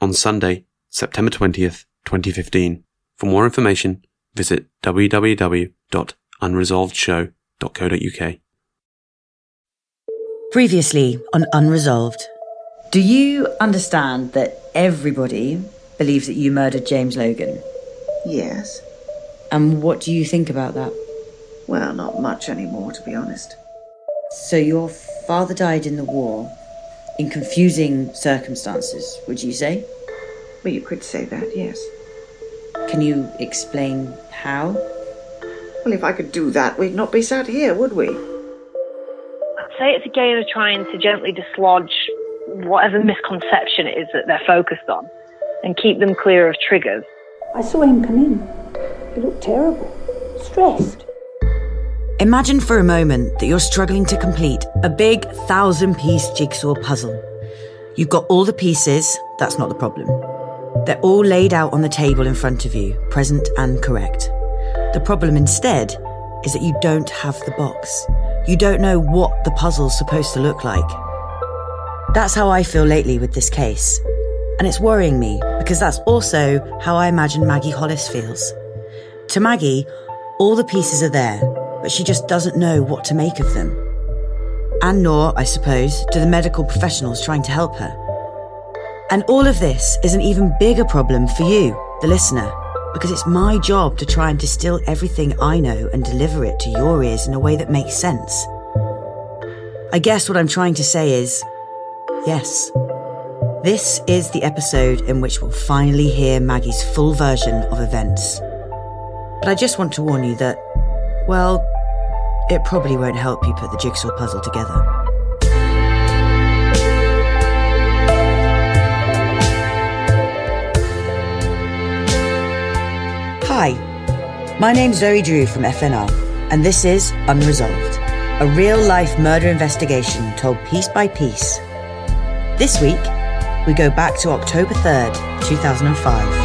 on Sunday, September 20th, 2015. For more information, visit www.unresolvedshow.co.uk. Previously on Unresolved. Do you understand that everybody believes that you murdered James Logan? Yes. And what do you think about that? Well, not much anymore, to be honest. So, your father died in the war in confusing circumstances, would you say? Well, you could say that, yes. Can you explain how? Well, if I could do that, we'd not be sat here, would we? I'd say it's a game of trying to gently dislodge whatever misconception it is that they're focused on and keep them clear of triggers. I saw him come in. He looked terrible, stressed. Imagine for a moment that you're struggling to complete a big thousand piece jigsaw puzzle. You've got all the pieces, that's not the problem. They're all laid out on the table in front of you, present and correct. The problem instead is that you don't have the box. You don't know what the puzzle's supposed to look like. That's how I feel lately with this case. And it's worrying me because that's also how I imagine Maggie Hollis feels. To Maggie, all the pieces are there, but she just doesn't know what to make of them. And nor, I suppose, do the medical professionals trying to help her. And all of this is an even bigger problem for you, the listener, because it's my job to try and distill everything I know and deliver it to your ears in a way that makes sense. I guess what I'm trying to say is yes. This is the episode in which we'll finally hear Maggie's full version of events. But I just want to warn you that, well, it probably won't help you put the jigsaw puzzle together. Hi, my name's Zoe Drew from FNR, and this is Unresolved, a real life murder investigation told piece by piece. This week, we go back to October 3rd, 2005.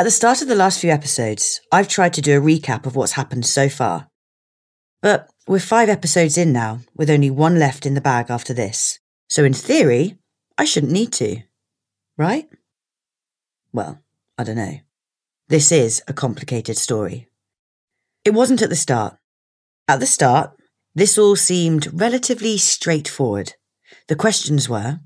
At the start of the last few episodes, I've tried to do a recap of what's happened so far. But we're five episodes in now, with only one left in the bag after this. So in theory, I shouldn't need to. Right? Well, I don't know. This is a complicated story. It wasn't at the start. At the start, this all seemed relatively straightforward. The questions were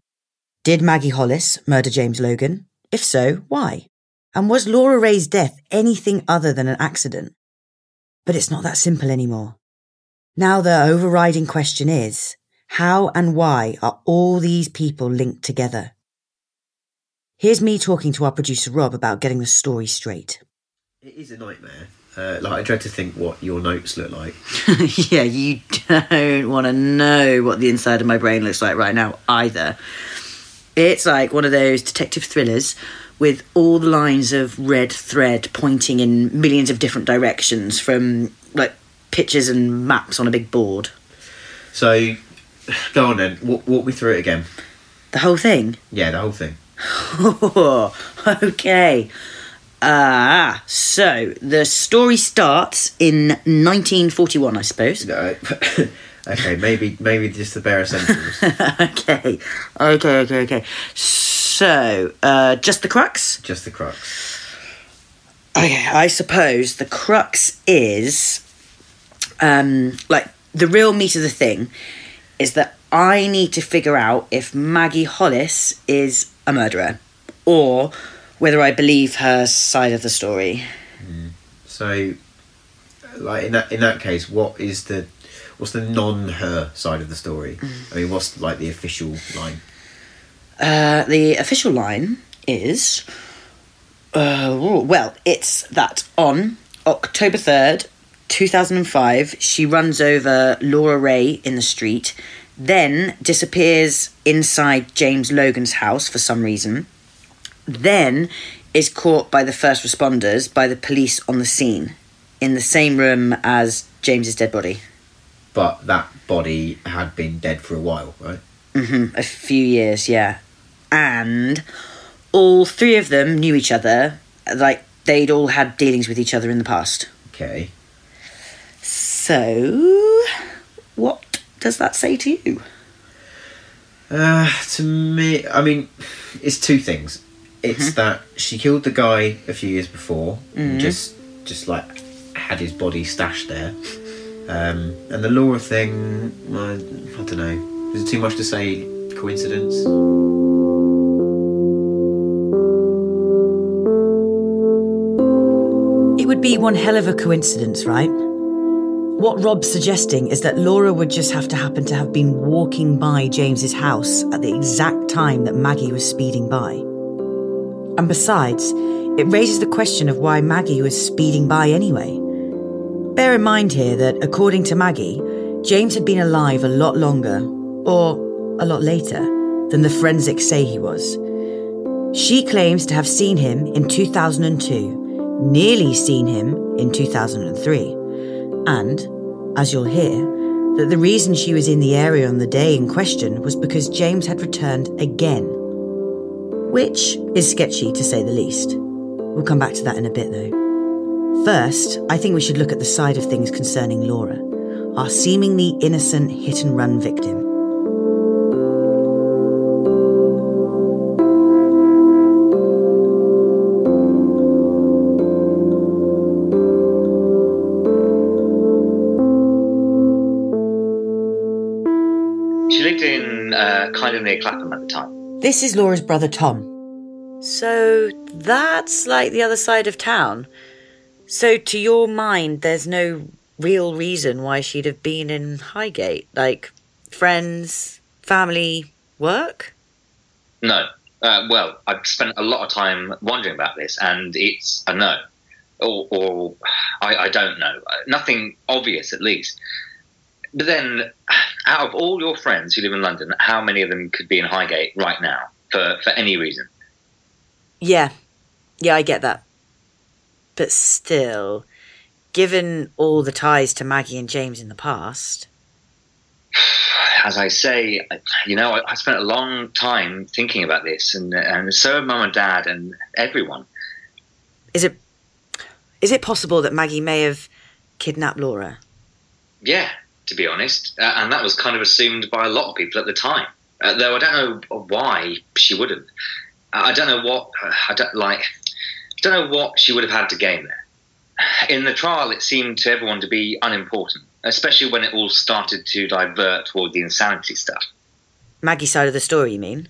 Did Maggie Hollis murder James Logan? If so, why? And was Laura Ray's death anything other than an accident? But it's not that simple anymore. Now the overriding question is, how and why are all these people linked together? Here's me talking to our producer Rob about getting the story straight. It is a nightmare. Uh, like I dread to think what your notes look like. yeah, you don't want to know what the inside of my brain looks like right now either. It's like one of those detective thrillers with all the lines of red thread pointing in millions of different directions from like pictures and maps on a big board. So, go on then. Walk, walk me through it again. The whole thing? Yeah, the whole thing. okay. Ah, so the story starts in 1941, I suppose. No, okay, maybe maybe just the bare essentials. okay, okay, okay, okay. So, uh, just the crux? just the crux. Okay, I suppose the crux is, um, like the real meat of the thing, is that I need to figure out if Maggie Hollis is a murderer, or whether I believe her side of the story. So, like in that in that case, what is the what's the non her side of the story? I mean, what's like the official line? Uh, the official line is, uh, well, it's that on October third, two thousand and five, she runs over Laura Ray in the street, then disappears inside James Logan's house for some reason, then is caught by the first responders by the police on the scene, in the same room as James's dead body. But that body had been dead for a while, right? hmm a few years, yeah. And all three of them knew each other, like they'd all had dealings with each other in the past. Okay. So, what does that say to you? Uh, to me, I mean, it's two things. It's that she killed the guy a few years before, and just just like had his body stashed there. Um, and the Laura thing, I, I don't know. Is it too much to say coincidence? It would be one hell of a coincidence, right? What Rob's suggesting is that Laura would just have to happen to have been walking by James's house at the exact time that Maggie was speeding by. And besides, it raises the question of why Maggie was speeding by anyway. Bear in mind here that, according to Maggie, James had been alive a lot longer, or a lot later, than the forensics say he was. She claims to have seen him in 2002, nearly seen him in 2003, and, as you'll hear, that the reason she was in the area on the day in question was because James had returned again. Which is sketchy to say the least. We'll come back to that in a bit though. First, I think we should look at the side of things concerning Laura, our seemingly innocent hit and run victim. Kind near Clapham at the time. This is Laura's brother Tom. So that's like the other side of town. So, to your mind, there's no real reason why she'd have been in Highgate? Like, friends, family, work? No. Uh, well, I've spent a lot of time wondering about this, and it's a no. Or, or I, I don't know. Nothing obvious, at least. But then, out of all your friends who live in London, how many of them could be in Highgate right now for, for any reason? Yeah. Yeah, I get that. But still, given all the ties to Maggie and James in the past. as I say, you know, I, I spent a long time thinking about this, and and so have mum and dad and everyone. Is it is it possible that Maggie may have kidnapped Laura? Yeah, to be honest, uh, and that was kind of assumed by a lot of people at the time. Uh, though I don't know why she would have. I don't know what I don't like. Don't know what she would have had to gain there. In the trial, it seemed to everyone to be unimportant, especially when it all started to divert toward the insanity stuff. Maggie's side of the story, you mean?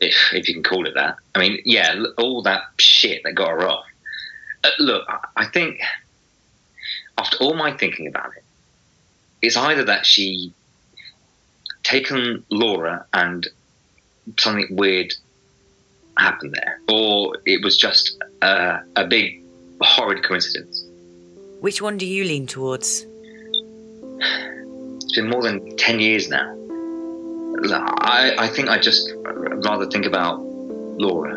if if you can call it that. I mean, yeah, all that shit that got her off. Uh, look, I- I think after all my thinking about it, it's either that she taken Laura and something weird happened there, or it was just uh, a big horrid coincidence. Which one do you lean towards? It's been more than ten years now. I, I think I just rather think about Laura,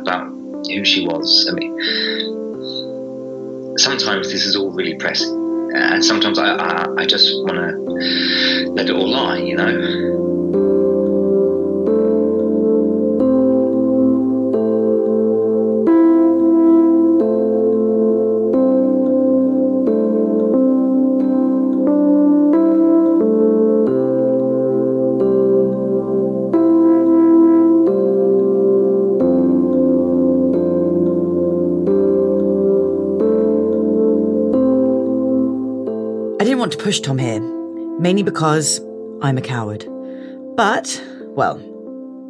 about who she was. I mean, sometimes this is all really pressing, and sometimes I, I, I just want to let it all lie, you know. Want to push Tom here, mainly because I'm a coward. But, well,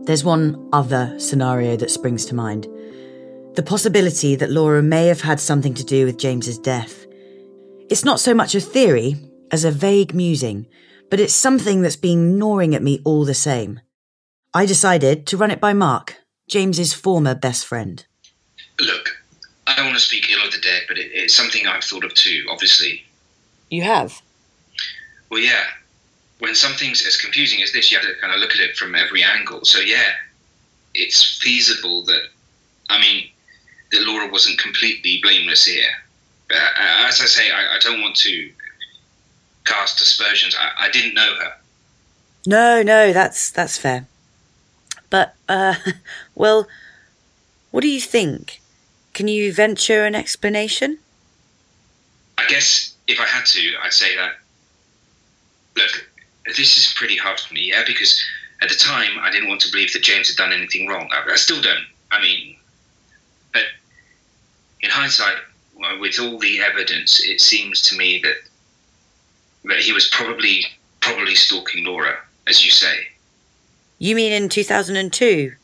there's one other scenario that springs to mind. The possibility that Laura may have had something to do with James's death. It's not so much a theory as a vague musing, but it's something that's been gnawing at me all the same. I decided to run it by Mark, James's former best friend. Look, I don't want to speak ill of the dead, but it, it's something I've thought of too, obviously. You have? Well, yeah. When something's as confusing as this, you have to kind of look at it from every angle. So, yeah, it's feasible that, I mean, that Laura wasn't completely blameless here. Uh, as I say, I, I, don't want to cast aspersions. I, I didn't know her. No, no, that's that's fair. But, uh, well, what do you think? Can you venture an explanation? I guess if I had to, I'd say that. Look, this is pretty hard for me, yeah, because at the time I didn't want to believe that James had done anything wrong. I, I still don't. I mean, but in hindsight, with all the evidence, it seems to me that that he was probably probably stalking Laura, as you say. You mean in 2002,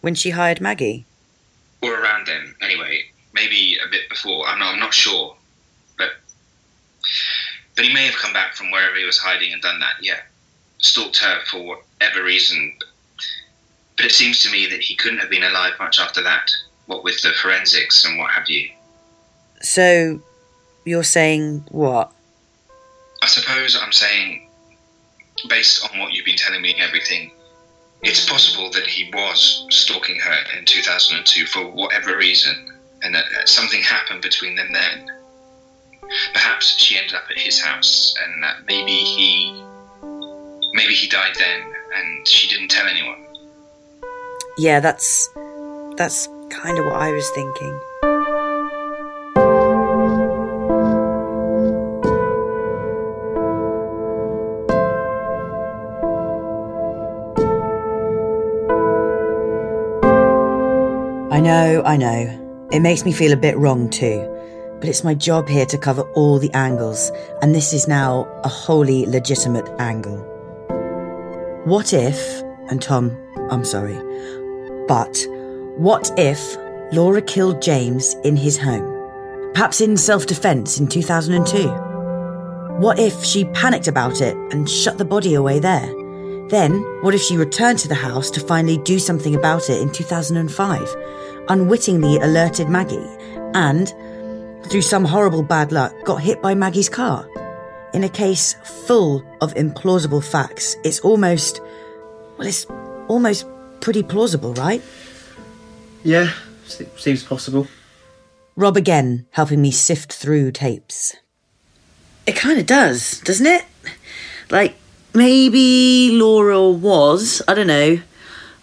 when she hired Maggie? Or around then, anyway. Maybe a bit before. I'm not, I'm not sure. But, he may have come back from wherever he was hiding and done that, yeah. Stalked her for whatever reason. But it seems to me that he couldn't have been alive much after that. What with the forensics and what have you. So, you're saying what? I suppose I'm saying, based on what you've been telling me and everything, it's possible that he was stalking her in 2002 for whatever reason, and that something happened between them then. Perhaps she ended up at his house, and that maybe he, maybe he died then, and she didn't tell anyone. Yeah, that's that's kind of what I was thinking. I know, I know. It makes me feel a bit wrong too. But it's my job here to cover all the angles, and this is now a wholly legitimate angle. What if, and Tom, I'm sorry, but what if Laura killed James in his home? Perhaps in self defense in 2002? What if she panicked about it and shut the body away there? Then, what if she returned to the house to finally do something about it in 2005? unwittingly alerted Maggie and, through some horrible bad luck, got hit by Maggie's car. In a case full of implausible facts, it's almost, well, it's almost pretty plausible, right? Yeah, seems possible. Rob again, helping me sift through tapes. It kind of does, doesn't it? Like, maybe Laura was, I don't know,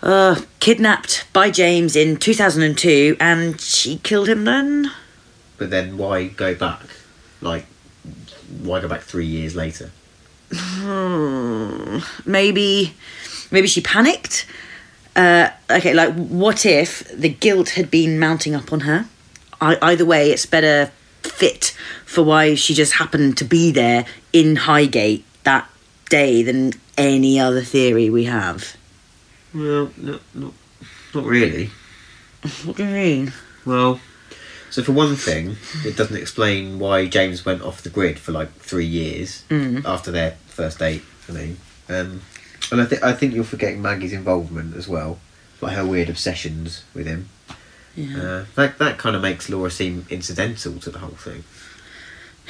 uh, kidnapped by James in 2002 and she killed him then. But then why go back? Like, why go back three years later? Hmm, maybe, maybe she panicked. Uh, okay, like what if the guilt had been mounting up on her? I, either way, it's better fit for why she just happened to be there in Highgate that day than any other theory we have. Well, no, not, not really. What do you mean? Well, so for one thing, it doesn't explain why James went off the grid for like three years Mm. after their first date. I mean, um, and I think I think you're forgetting Maggie's involvement as well, like her weird obsessions with him. Yeah. Uh, that that kind of makes Laura seem incidental to the whole thing.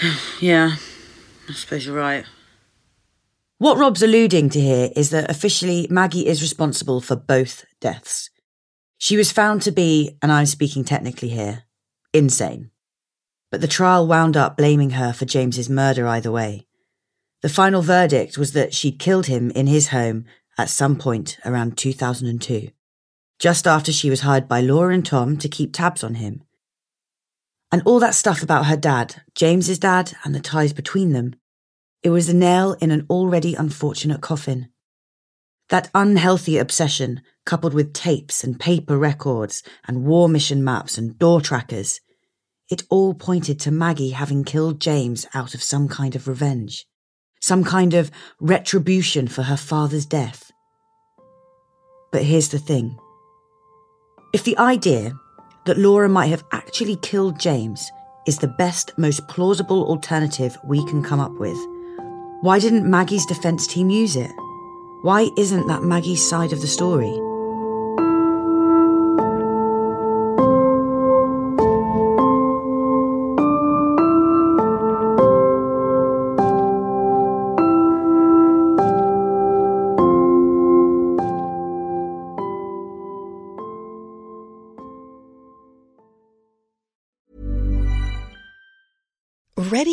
Yeah, I suppose you're right. What Rob's alluding to here is that officially Maggie is responsible for both deaths. She was found to be, and I'm speaking technically here, insane. But the trial wound up blaming her for James's murder either way. The final verdict was that she'd killed him in his home at some point around 2002, just after she was hired by Laura and Tom to keep tabs on him. And all that stuff about her dad, James's dad, and the ties between them, it was a nail in an already unfortunate coffin. That unhealthy obsession, coupled with tapes and paper records and war mission maps and door trackers, it all pointed to Maggie having killed James out of some kind of revenge. some kind of retribution for her father's death. But here's the thing if the idea that Laura might have actually killed James is the best, most plausible alternative we can come up with, why didn't Maggie's defense team use it? Why isn't that Maggie's side of the story?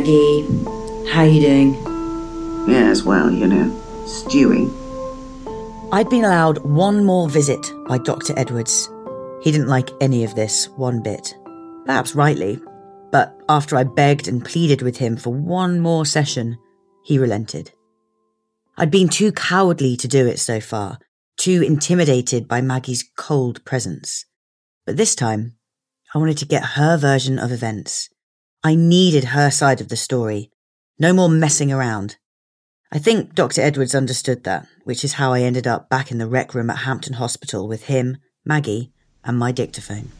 Maggie. How you doing? Yes, well, you know, stewing. I'd been allowed one more visit by Dr. Edwards. He didn't like any of this one bit. Perhaps rightly, but after I begged and pleaded with him for one more session, he relented. I'd been too cowardly to do it so far, too intimidated by Maggie's cold presence. But this time, I wanted to get her version of events. I needed her side of the story. No more messing around. I think Dr. Edwards understood that, which is how I ended up back in the rec room at Hampton Hospital with him, Maggie, and my dictaphone.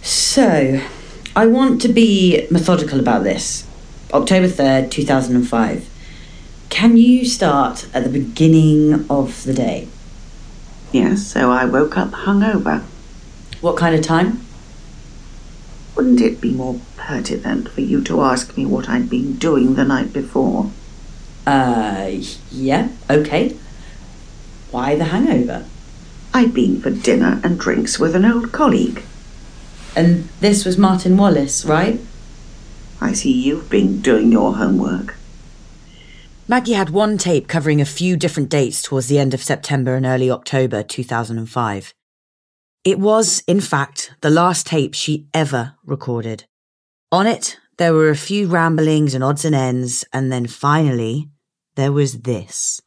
So, I want to be methodical about this. October 3rd, 2005. Can you start at the beginning of the day? Yes, so I woke up hungover. What kind of time? Wouldn't it be more pertinent for you to ask me what I'd been doing the night before? Uh, yeah, okay. Why the hangover? I'd been for dinner and drinks with an old colleague. And this was Martin Wallace, right? I see you've been doing your homework. Maggie had one tape covering a few different dates towards the end of September and early October 2005. It was, in fact, the last tape she ever recorded. On it, there were a few ramblings and odds and ends, and then finally, there was this.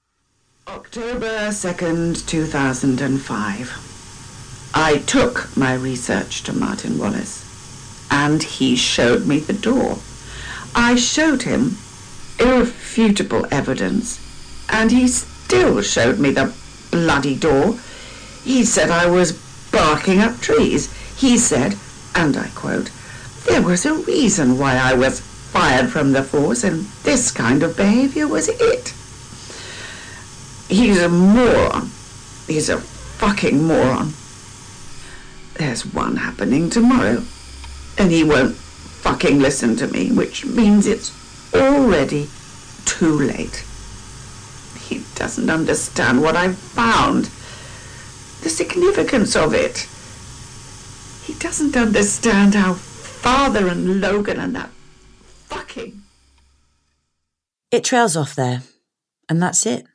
October 2nd, 2005. I took my research to Martin Wallace, and he showed me the door. I showed him irrefutable evidence, and he still showed me the bloody door. He said I was barking up trees. He said, and I quote, there was a reason why I was fired from the force, and this kind of behavior was it. He's a moron. He's a fucking moron. There's one happening tomorrow, and he won't fucking listen to me, which means it's already too late. He doesn't understand what I've found, the significance of it. He doesn't understand how father and Logan and that fucking. It trails off there, and that's it.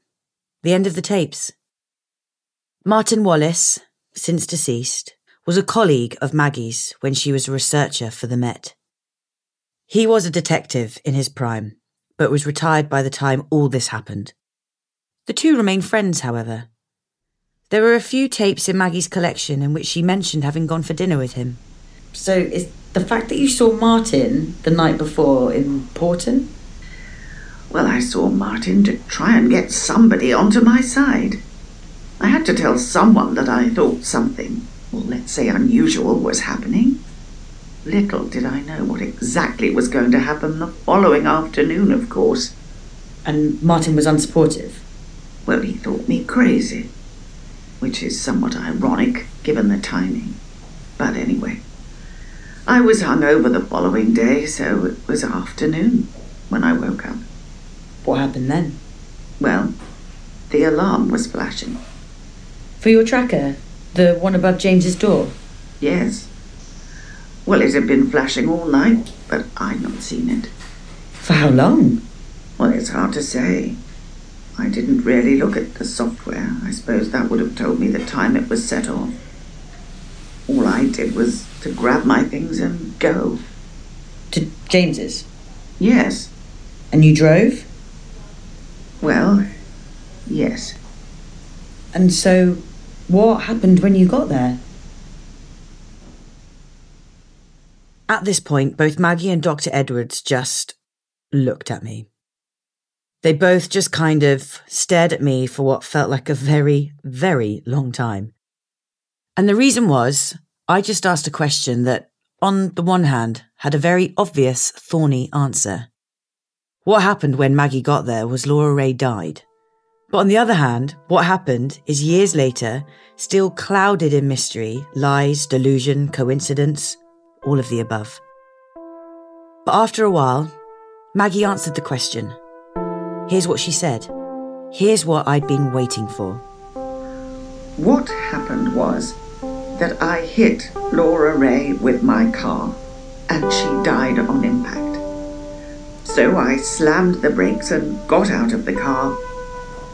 The end of the tapes. Martin Wallace, since deceased, was a colleague of Maggie's when she was a researcher for the Met. He was a detective in his prime, but was retired by the time all this happened. The two remain friends, however. There were a few tapes in Maggie's collection in which she mentioned having gone for dinner with him. So, is the fact that you saw Martin the night before important? Well, I saw Martin to try and get somebody onto my side. I had to tell someone that I thought something, well, let's say unusual, was happening. Little did I know what exactly was going to happen the following afternoon, of course. And Martin was unsupportive? Well, he thought me crazy, which is somewhat ironic given the timing. But anyway, I was hung over the following day, so it was afternoon when I woke up. What happened then? Well, the alarm was flashing. For your tracker? The one above James's door? Yes. Well, it had been flashing all night, but I'd not seen it. For how long? Well, it's hard to say. I didn't really look at the software. I suppose that would have told me the time it was set off. All I did was to grab my things and go. To James's? Yes. And you drove? Well, yes. And so, what happened when you got there? At this point, both Maggie and Dr. Edwards just looked at me. They both just kind of stared at me for what felt like a very, very long time. And the reason was, I just asked a question that, on the one hand, had a very obvious, thorny answer. What happened when Maggie got there was Laura Ray died. But on the other hand, what happened is years later, still clouded in mystery, lies, delusion, coincidence, all of the above. But after a while, Maggie answered the question. Here's what she said. Here's what I'd been waiting for. What happened was that I hit Laura Ray with my car and she died on impact. So I slammed the brakes and got out of the car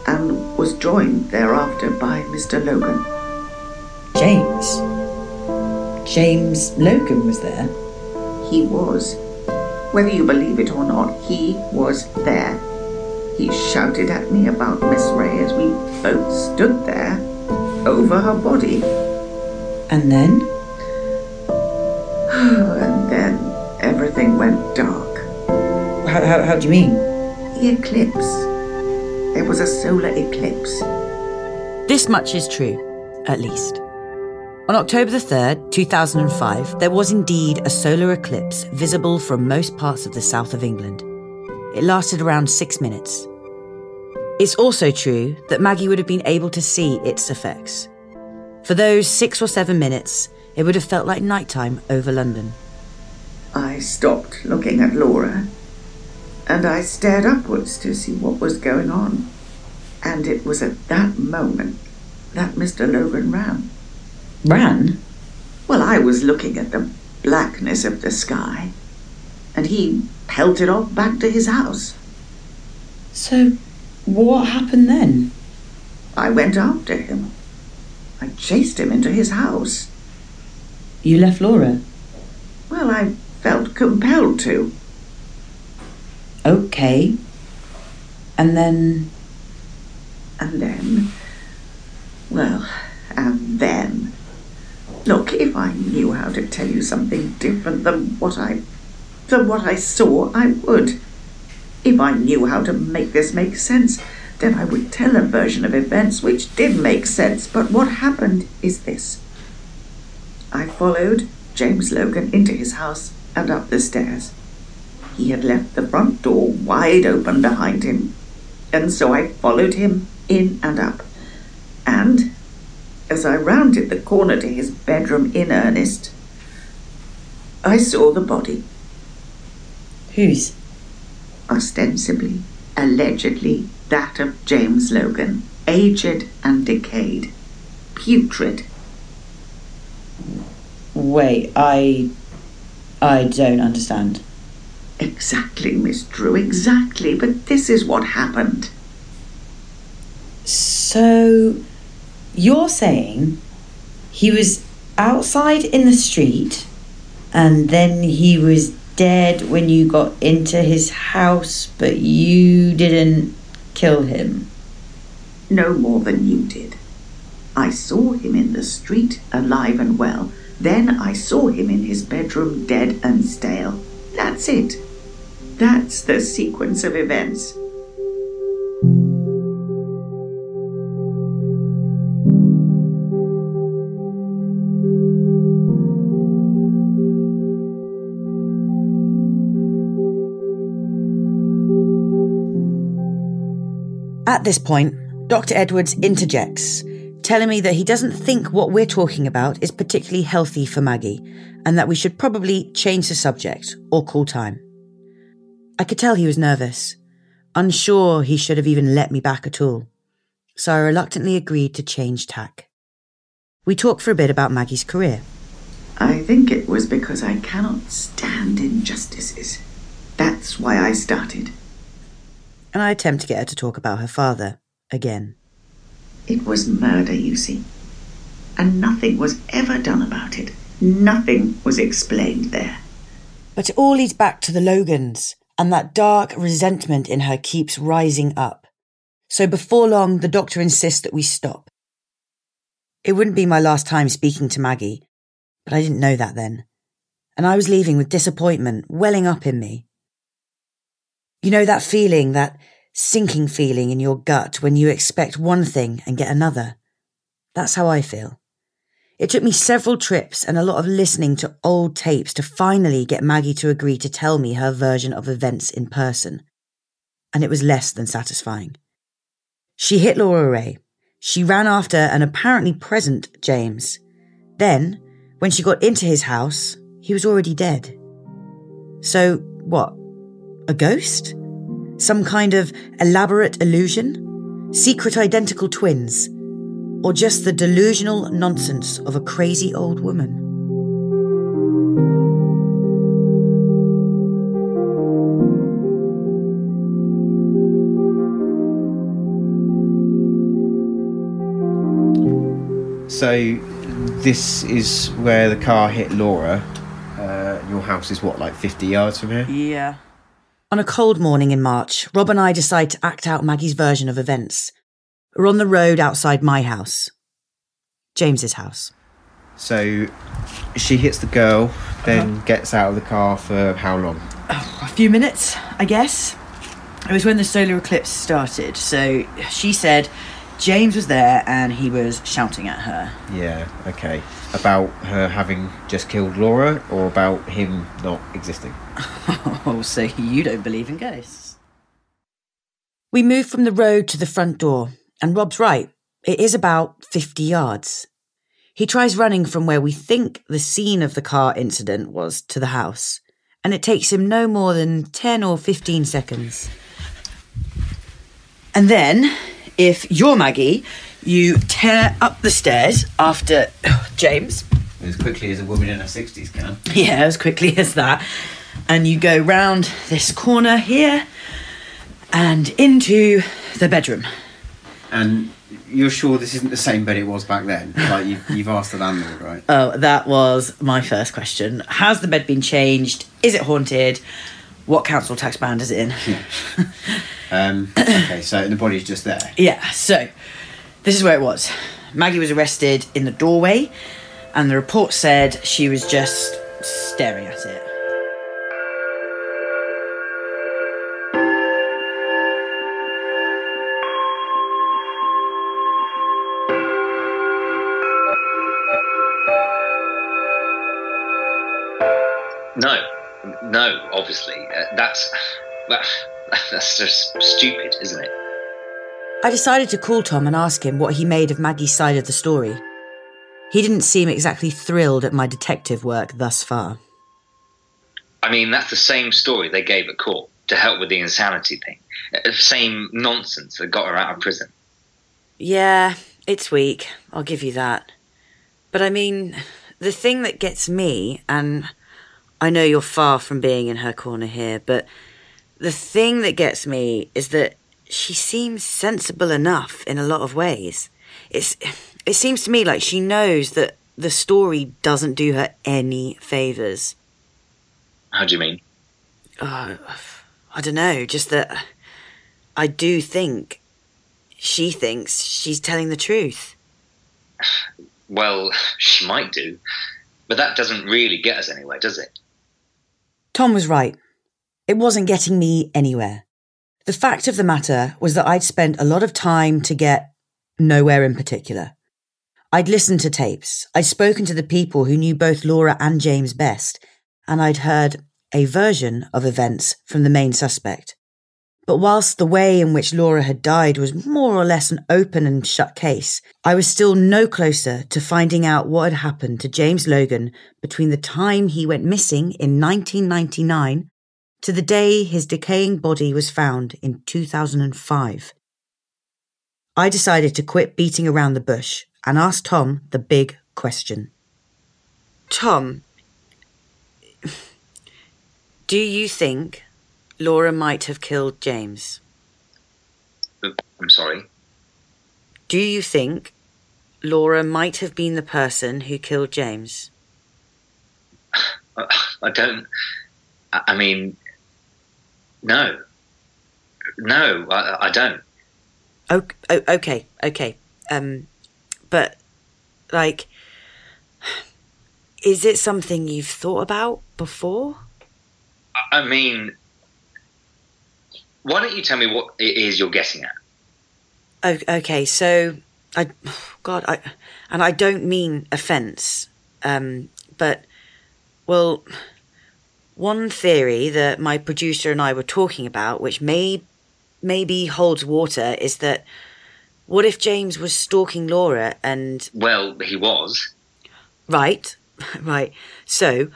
and was joined thereafter by Mr. Logan. James? James Logan was there? He was. Whether you believe it or not, he was there. He shouted at me about Miss Ray as we both stood there over her body. And then? and then everything went dark. How, how, how do you mean? The eclipse. It was a solar eclipse. This much is true, at least. On October the 3rd, 2005, there was indeed a solar eclipse visible from most parts of the south of England. It lasted around six minutes. It's also true that Maggie would have been able to see its effects. For those six or seven minutes, it would have felt like nighttime over London. I stopped looking at Laura and I stared upwards to see what was going on. And it was at that moment that Mr. Logan ran. Ran? Well, I was looking at the blackness of the sky, and he pelted off back to his house. So, what happened then? I went after him. I chased him into his house. You left Laura? Well, I felt compelled to. Okay. And then. And then. Well, and then. Look, if I knew how to tell you something different than what I. than what I saw, I would. If I knew how to make this make sense, then I would tell a version of events which did make sense. But what happened is this I followed James Logan into his house and up the stairs. He had left the front door wide open behind him, and so I followed him in and up. And as I rounded the corner to his bedroom in earnest, I saw the body. Whose? Ostensibly, allegedly, that of James Logan, aged and decayed, putrid. Wait, I. I don't understand. Exactly, Miss Drew, exactly. But this is what happened. So, you're saying he was outside in the street and then he was dead when you got into his house, but you didn't kill him? No more than you did. I saw him in the street, alive and well. Then I saw him in his bedroom, dead and stale. That's it. That's the sequence of events. At this point, Dr. Edwards interjects, telling me that he doesn't think what we're talking about is particularly healthy for Maggie, and that we should probably change the subject or call time. I could tell he was nervous, unsure he should have even let me back at all, so I reluctantly agreed to change tack. We talked for a bit about Maggie's career. I think it was because I cannot stand injustices. That's why I started. And I attempt to get her to talk about her father again. It was murder, you see. And nothing was ever done about it. Nothing was explained there. But it all leads back to the Logans, and that dark resentment in her keeps rising up. So before long, the doctor insists that we stop. It wouldn't be my last time speaking to Maggie, but I didn't know that then. And I was leaving with disappointment welling up in me. You know that feeling, that sinking feeling in your gut when you expect one thing and get another? That's how I feel. It took me several trips and a lot of listening to old tapes to finally get Maggie to agree to tell me her version of events in person. And it was less than satisfying. She hit Laura Ray. She ran after an apparently present James. Then, when she got into his house, he was already dead. So, what? A ghost? Some kind of elaborate illusion? Secret identical twins? Or just the delusional nonsense of a crazy old woman? So, this is where the car hit Laura. Uh, your house is what, like 50 yards from here? Yeah. On a cold morning in March, Rob and I decide to act out Maggie's version of events. We're on the road outside my house, James's house. So, she hits the girl, then uh-huh. gets out of the car for how long? Oh, a few minutes, I guess. It was when the solar eclipse started, so she said James was there and he was shouting at her. Yeah, okay. About her having just killed Laura or about him not existing? Oh, so you don't believe in ghosts? We move from the road to the front door, and Rob's right. It is about 50 yards. He tries running from where we think the scene of the car incident was to the house, and it takes him no more than 10 or 15 seconds. And then, if you're Maggie, you tear up the stairs after James. As quickly as a woman in her 60s can. Yeah, as quickly as that. And you go round this corner here and into the bedroom. And you're sure this isn't the same bed it was back then? Like, you've, you've asked the landlord, right? Oh, that was my first question. Has the bed been changed? Is it haunted? What council tax band is it in? Um, okay, so the body's just there. Yeah, so this is where it was. Maggie was arrested in the doorway, and the report said she was just staring at it. No, no, obviously. Uh, that's that, that's just stupid, isn't it? I decided to call Tom and ask him what he made of Maggie's side of the story. He didn't seem exactly thrilled at my detective work thus far. I mean, that's the same story they gave at court to help with the insanity thing. Uh, Same nonsense that got her out of prison. Yeah, it's weak, I'll give you that. But I mean, the thing that gets me, and I know you're far from being in her corner here, but the thing that gets me is that she seems sensible enough in a lot of ways. It's it seems to me like she knows that the story doesn't do her any favors. How do you mean? Uh, I don't know, just that I do think she thinks she's telling the truth. Well, she might do, but that doesn't really get us anywhere, does it? Tom was right. It wasn't getting me anywhere. The fact of the matter was that I'd spent a lot of time to get nowhere in particular. I'd listened to tapes, I'd spoken to the people who knew both Laura and James best, and I'd heard a version of events from the main suspect. But whilst the way in which Laura had died was more or less an open and shut case, I was still no closer to finding out what had happened to James Logan between the time he went missing in 1999 to the day his decaying body was found in 2005. I decided to quit beating around the bush and ask Tom the big question. Tom, do you think Laura might have killed James? I'm sorry. Do you think Laura might have been the person who killed James? I don't. I mean, no. No, I, I don't. Oh, okay, okay. Um, but, like, is it something you've thought about before? I mean, why don't you tell me what it is you're guessing at? Oh, okay, so I, God, I, and I don't mean offence, um, but well, one theory that my producer and I were talking about, which may maybe holds water, is that what if James was stalking Laura and Well, he was. right, right. So,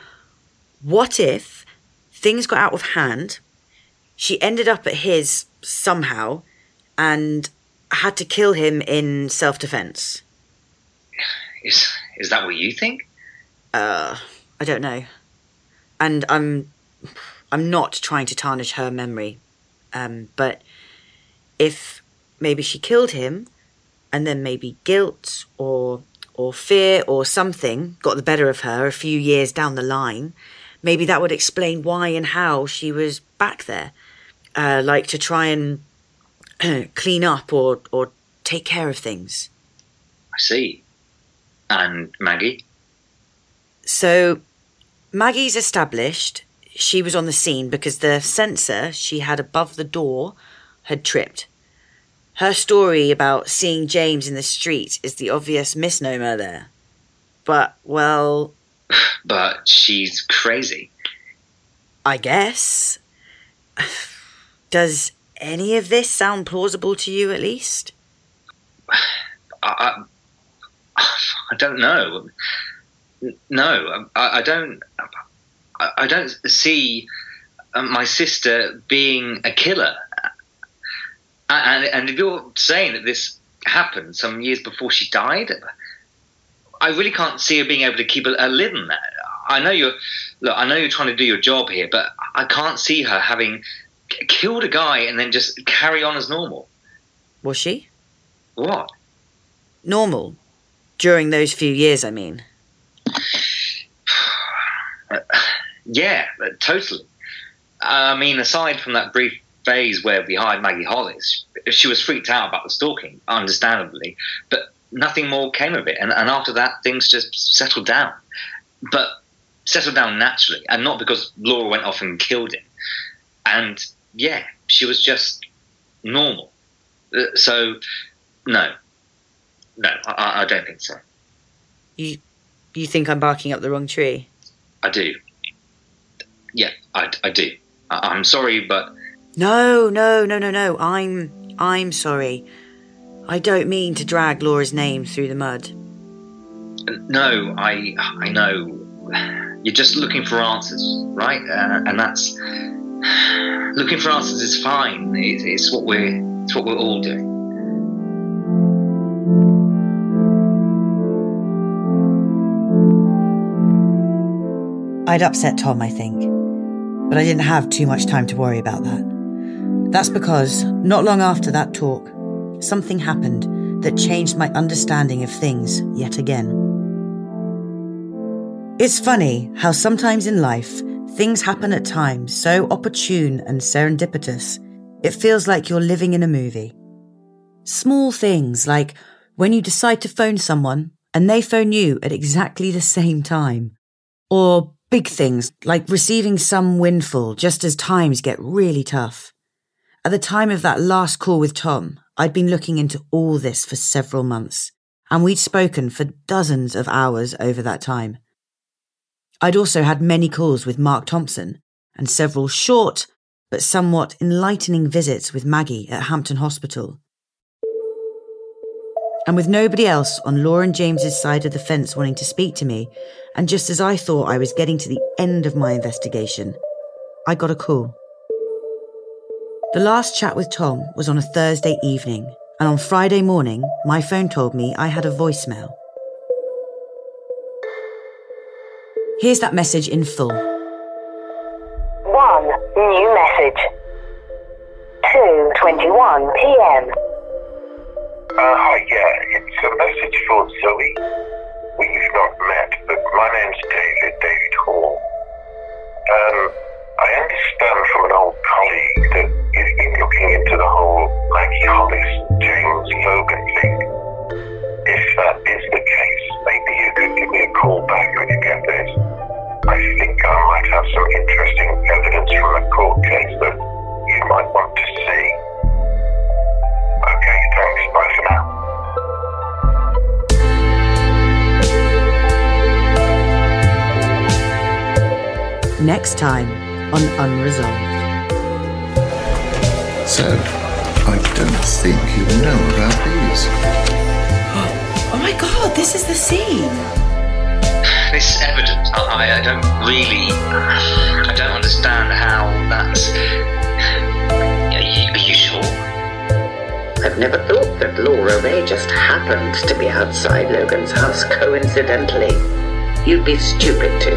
what if things got out of hand? She ended up at his somehow, and had to kill him in self-defense. Is is that what you think? Uh, I don't know. And I'm I'm not trying to tarnish her memory. Um, but if maybe she killed him and then maybe guilt or or fear or something got the better of her a few years down the line, maybe that would explain why and how she was back there. Uh, like to try and clean up or or take care of things. I see. And Maggie? So Maggie's established she was on the scene because the sensor she had above the door had tripped. Her story about seeing James in the street is the obvious misnomer there. But, well. But she's crazy. I guess. Does any of this sound plausible to you, at least? I, I, don't know. No, I, I don't. I, I don't see uh, my sister being a killer. And, and if you're saying that this happened some years before she died, I really can't see her being able to keep a, a lid on that. I know you're, look, I know you're trying to do your job here, but I can't see her having killed a guy and then just carry on as normal. Was she? What? Normal. During those few years, I mean. Uh, yeah, totally. I mean, aside from that brief phase where we hired Maggie Hollis, she was freaked out about the stalking, understandably, but nothing more came of it. And, and after that, things just settled down. But settled down naturally, and not because Laura went off and killed him. And yeah, she was just normal. Uh, so, no, no, I, I don't think so. You, you think I'm barking up the wrong tree? I do. Yeah, I, I do. I, I'm sorry, but No, no, no, no, no. I'm, I'm sorry. I don't mean to drag Laura's name through the mud. no, I, I know. You're just looking for answers, right? Uh, and that's looking for answers is fine. It, it's what we're, it's what we're all doing. I'd upset Tom, I think. But I didn't have too much time to worry about that. That's because, not long after that talk, something happened that changed my understanding of things yet again. It's funny how sometimes in life, things happen at times so opportune and serendipitous, it feels like you're living in a movie. Small things like when you decide to phone someone and they phone you at exactly the same time. Or big things like receiving some windfall just as times get really tough. At the time of that last call with Tom, I'd been looking into all this for several months, and we'd spoken for dozens of hours over that time. I'd also had many calls with Mark Thompson and several short but somewhat enlightening visits with Maggie at Hampton Hospital. And with nobody else on Laura and James's side of the fence wanting to speak to me, and just as I thought I was getting to the end of my investigation, I got a call. The last chat with Tom was on a Thursday evening, and on Friday morning, my phone told me I had a voicemail. Here's that message in full. One new message. 2:21 p.m. Uh, hi, yeah, it's a message for Zoe. We've not met, but my name's David, David Hall. Um, I understand from an old colleague that you've been looking into the whole Maggie Hollis, James Logan thing. If that is the case, maybe you could give me a call back when you get this. I think I might have some interesting evidence from a court case that you might want to see. Okay, thanks. Bye for now. Next time on Unresolved. So, I don't think you know about these. Oh my god, this is the scene. This evidence, I, I don't really, I don't understand how that's. Are you, are you sure? I've never thought that Laura Ray just happened to be outside Logan's house coincidentally. You'd be stupid to.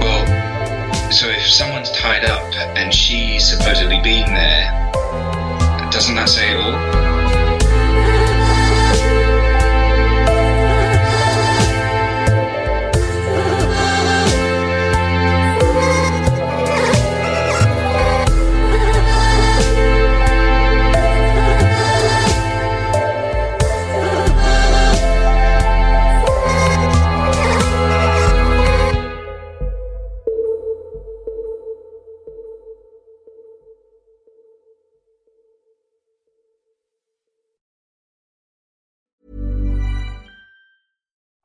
Well, so if someone's tied up and she's supposedly been there, doesn't that say it all?